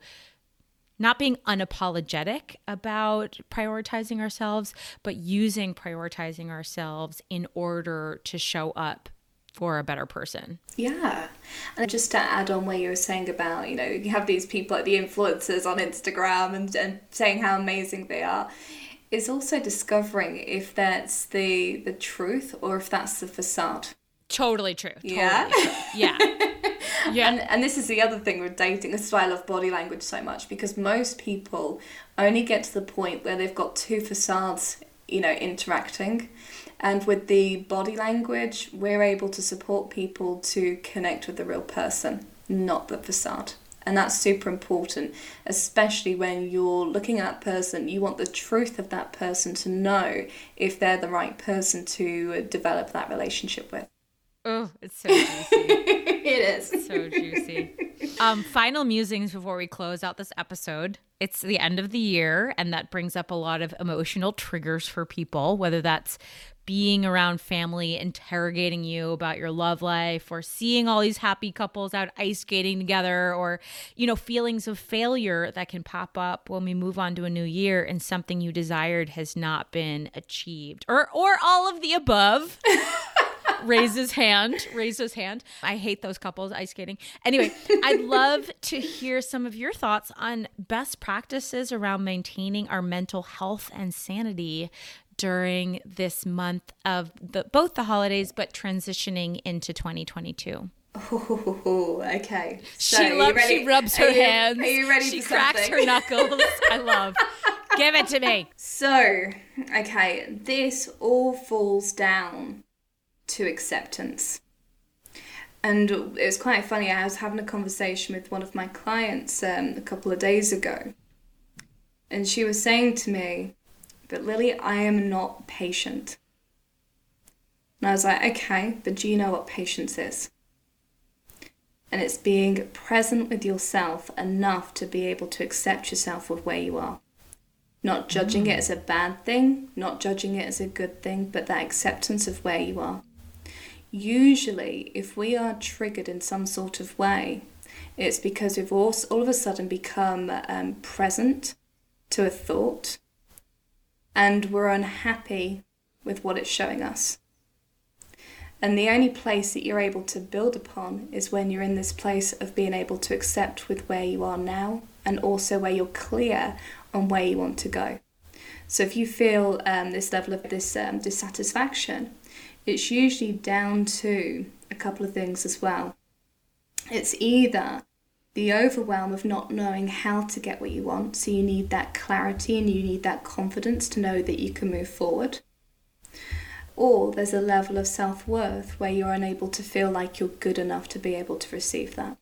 not being unapologetic about prioritizing ourselves, but using prioritizing ourselves in order to show up for a better person. Yeah. And just to add on where you were saying about, you know, you have these people like the influencers on Instagram and, and saying how amazing they are. Is also discovering if that's the the truth or if that's the facade. Totally true. Totally yeah. True. Yeah. [laughs] yeah. And, and this is the other thing with dating. This is why I love body language so much because most people only get to the point where they've got two facades, you know, interacting and with the body language, we're able to support people to connect with the real person, not the facade. And that's super important, especially when you're looking at that person. You want the truth of that person to know if they're the right person to develop that relationship with. Oh, it's so juicy. [laughs] it is. so juicy. Um, final musings before we close out this episode. It's the end of the year, and that brings up a lot of emotional triggers for people, whether that's being around family interrogating you about your love life or seeing all these happy couples out ice skating together or you know feelings of failure that can pop up when we move on to a new year and something you desired has not been achieved. Or or all of the above. [laughs] Raise his hand. Raise his hand. I hate those couples ice skating. Anyway i'd [laughs] love to hear some of your thoughts on best practices around maintaining our mental health and sanity during this month of the, both the holidays, but transitioning into 2022. Oh, okay. So she loves. She rubs her are you, hands. Are you ready? She cracks something? her knuckles. I [laughs] love. Give it to me. So, okay, this all falls down to acceptance. And it was quite funny. I was having a conversation with one of my clients um, a couple of days ago, And she was saying to me, But Lily, I am not patient. And I was like, Okay, but do you know what patience is? And it's being present with yourself enough to be able to accept yourself with where you are. Not judging it as a bad thing, not judging it as a good thing, but that acceptance of where you are. Usually, if we are triggered in some sort of way, it's because we've all, all of a sudden become um, present to a thought and we're unhappy with what it's showing us. And the only place that you're able to build upon is when you're in this place of being able to accept with where you are now and also where you're clear on where you want to go. So if you feel um, this level of this um, dissatisfaction, it's usually down to a couple of things as well. It's either the overwhelm of not knowing how to get what you want, so you need that clarity and you need that confidence to know that you can move forward. Or there's a level of self worth where you're unable to feel like you're good enough to be able to receive that.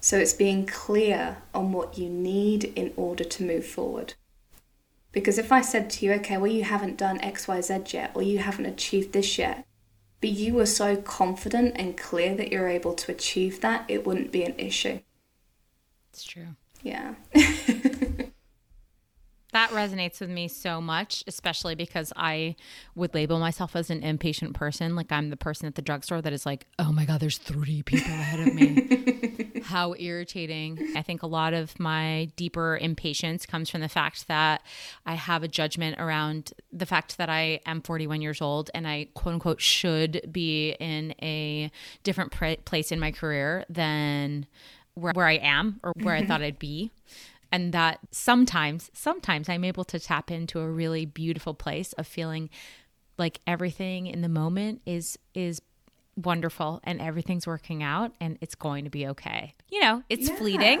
So it's being clear on what you need in order to move forward. Because if I said to you, okay, well, you haven't done XYZ yet, or you haven't achieved this yet, but you were so confident and clear that you're able to achieve that, it wouldn't be an issue. It's true. Yeah. [laughs] That resonates with me so much, especially because I would label myself as an impatient person. Like I'm the person at the drugstore that is like, oh my God, there's three people ahead of me. [laughs] How irritating. I think a lot of my deeper impatience comes from the fact that I have a judgment around the fact that I am 41 years old and I quote unquote should be in a different place in my career than where, where I am or where I thought I'd be. And that sometimes sometimes i'm able to tap into a really beautiful place of feeling like everything in the moment is is wonderful and everything's working out and it's going to be okay. You know it's yeah. fleeting.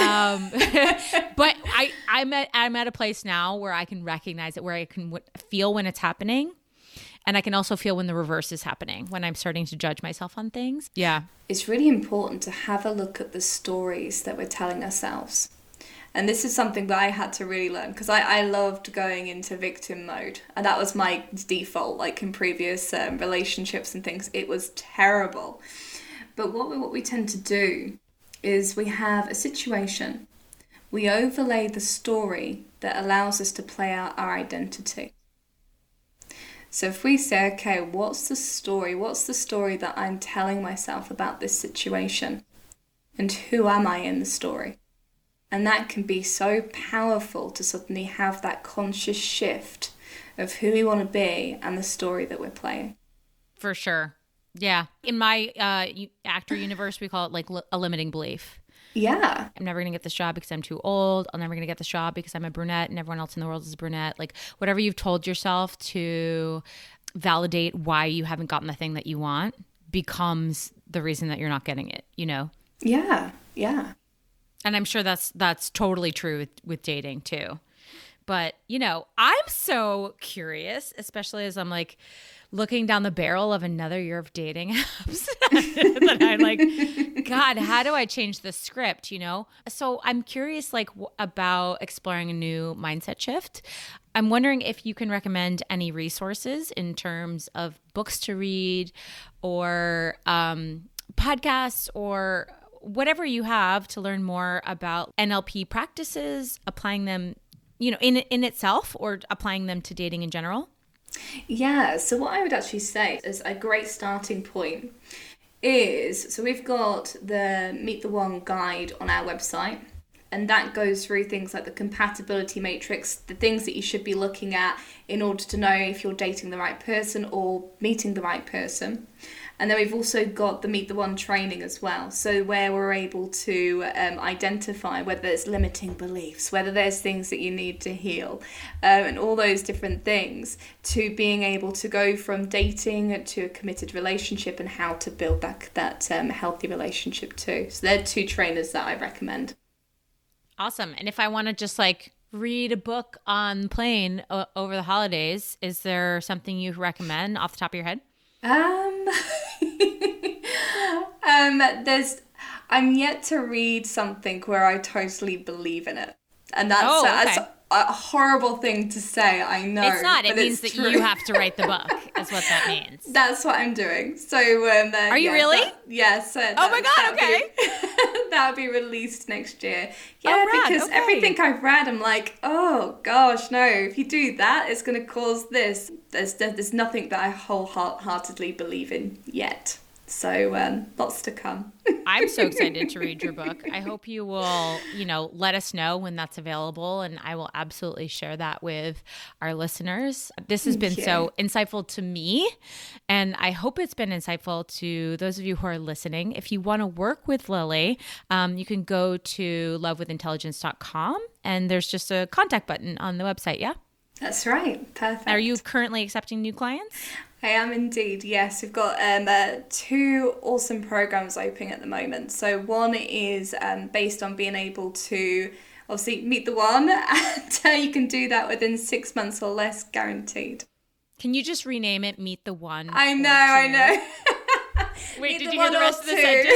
Um, [laughs] but i i'm at i'm at a place now where i can recognize it where i can w- feel when it's happening and I can also feel when the reverse is happening, when I'm starting to judge myself on things. Yeah. It's really important to have a look at the stories that we're telling ourselves. And this is something that I had to really learn because I, I loved going into victim mode. And that was my default, like in previous um, relationships and things. It was terrible. But what we, what we tend to do is we have a situation, we overlay the story that allows us to play out our identity. So if we say, okay, what's the story? What's the story that I'm telling myself about this situation? And who am I in the story? And that can be so powerful to suddenly have that conscious shift of who we want to be and the story that we're playing. For sure. Yeah. In my uh, actor universe, we call it like a limiting belief. Yeah. I'm never going to get this job because I'm too old. I'm never going to get this job because I'm a brunette and everyone else in the world is a brunette. Like whatever you've told yourself to validate why you haven't gotten the thing that you want becomes the reason that you're not getting it, you know? Yeah. Yeah and i'm sure that's that's totally true with, with dating too but you know i'm so curious especially as i'm like looking down the barrel of another year of dating [laughs] apps [laughs] that i'm like god how do i change the script? You know? So i'm curious like w- about exploring a new mindset shift. I'm wondering if you can recommend any resources in terms of books to read or um, podcasts or whatever you have to learn more about NLP practices, applying them, you know, in in itself or applying them to dating in general? Yeah, so what I would actually say is a great starting point is so we've got the Meet the One guide on our website and that goes through things like the compatibility matrix, the things that you should be looking at in order to know if you're dating the right person or meeting the right person. And then we've also got the Meet the One training as well. So, where we're able to um, identify whether there's limiting beliefs, whether there's things that you need to heal, um, and all those different things, to being able to go from dating to a committed relationship and how to build that, that um, healthy relationship too. So, they're two trainers that I recommend. Awesome. And if I want to just like read a book on plane o- over the holidays, is there something you recommend off the top of your head? Um, [laughs] um, there's, I'm yet to read something where I totally believe in it, and that's oh, okay. A horrible thing to say. I know. It's not. It means that true. you have to write the book. [laughs] is what that means. That's what I'm doing. So, um, uh, are you yeah, really? That, yes. Uh, oh my god. Okay. Be, [laughs] that'll be released next year. Oh, Yeah, rad, because okay. everything I've read, I'm like, oh gosh, no. If you do that, it's going to cause this. There's there's nothing that I wholeheartedly believe in yet. So um, lots to come. [laughs] I'm so excited to read your book. I hope you will, you know, let us know when that's available, and I will absolutely share that with our listeners. This has been Thank so insightful to me, and I hope it's been insightful to those of you who are listening. If you want to work with Lily, um, you can go to lovewithintelligence.com, and there's just a contact button on the website. Yeah. That's right. Perfect. Are you currently accepting new clients? I am indeed, yes. We've got um, uh, two awesome programs open at the moment. So, one is um, based on being able to obviously meet the one, [laughs] and uh, you can do that within six months or less, guaranteed. Can you just rename it Meet the One? I know, I know. [laughs] Wait, Meet did you hear the rest of the sentence?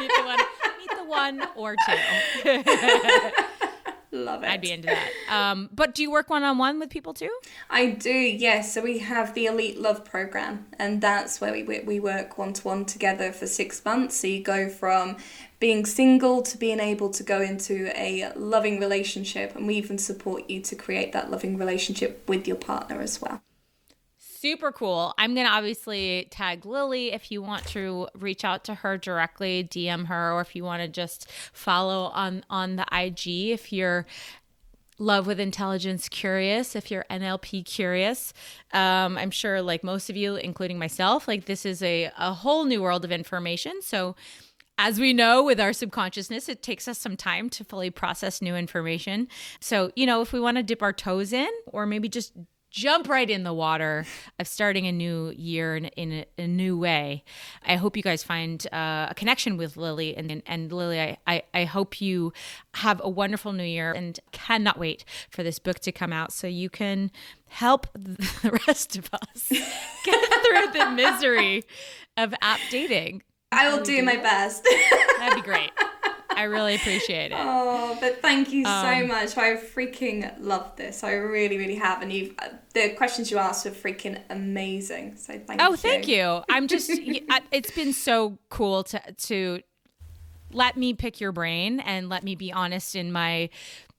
meet the one, meet the one or two. [laughs] Love it. I'd be into that. Um, but do you work one on one with people too? I do, yes. So we have the Elite Love program, and that's where we we work one to one together for six months. So you go from being single to being able to go into a loving relationship, and we even support you to create that loving relationship with your partner as well. Super cool. I'm going to obviously tag Lily if you want to reach out to her directly, DM her, or if you want to just follow on on the IG if you're love with intelligence curious if you're nlp curious. Um, i'm sure like most of you including myself like this is a, a whole new world of information. So as we know with our subconsciousness it takes us some time to fully process new information. So you know if we want to dip our toes in or maybe just jump right in the water of starting a new year in, in a, a new way. I hope you guys find uh, a connection with Lily and and Lily. I, I I hope you have a wonderful new year and cannot wait for this book to come out so you can help [laughs] the rest of us [laughs] get through the misery of app dating. I will do my best. That'd be great. [laughs] I really appreciate it. oh, but thank you so Um, much. I freaking love this. I really, really have. And you've uh, the questions you asked were freaking amazing. So thank you. Oh, thank you. I'm just [laughs] it's been so cool to to let me pick your brain and let me be honest in my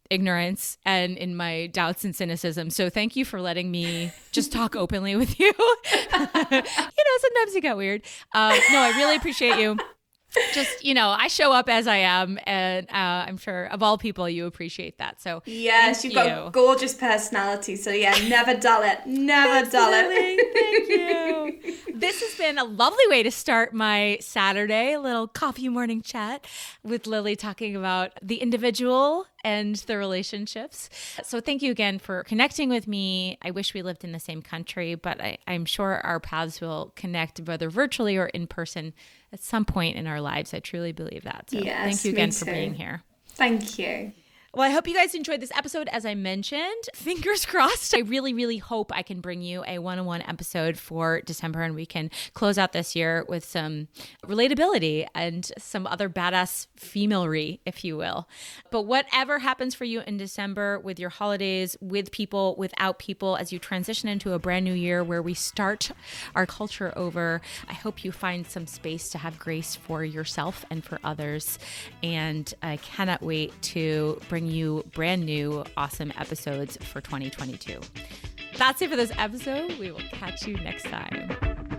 ignorance and in my doubts and cynicism. So thank you for letting me just talk openly with you. [laughs] you know, sometimes you get weird. Um, no, I really appreciate you. Just you know, I show up as I am, and uh, I'm sure of all people, you appreciate that. So Yes, you've got you. a gorgeous personality. So yeah, never dull it. Never dull it. Thank you. [laughs] this has been a lovely way to start my Saturday, a little coffee morning chat with Lily talking about the individual and the relationships. So thank you again for connecting with me. I wish we lived in the same country, but I, I'm sure our paths will connect whether virtually or in person at some point in our lives. I truly believe that. So Yes, thank you again for being here. Thank you. Well, I hope you guys enjoyed this episode. As I mentioned, [laughs] fingers crossed. I really, really hope I can bring you a one on one episode for December and we can close out this year with some relatability and some other badass femalery, if you will. But whatever happens for you in December with your holidays, with people, without people, as you transition into a brand new year where we start our culture over, I hope you find some space to have grace for yourself and for others. And I cannot wait to bring you brand new, awesome episodes for 2022. That's it for this episode. We will catch you next time.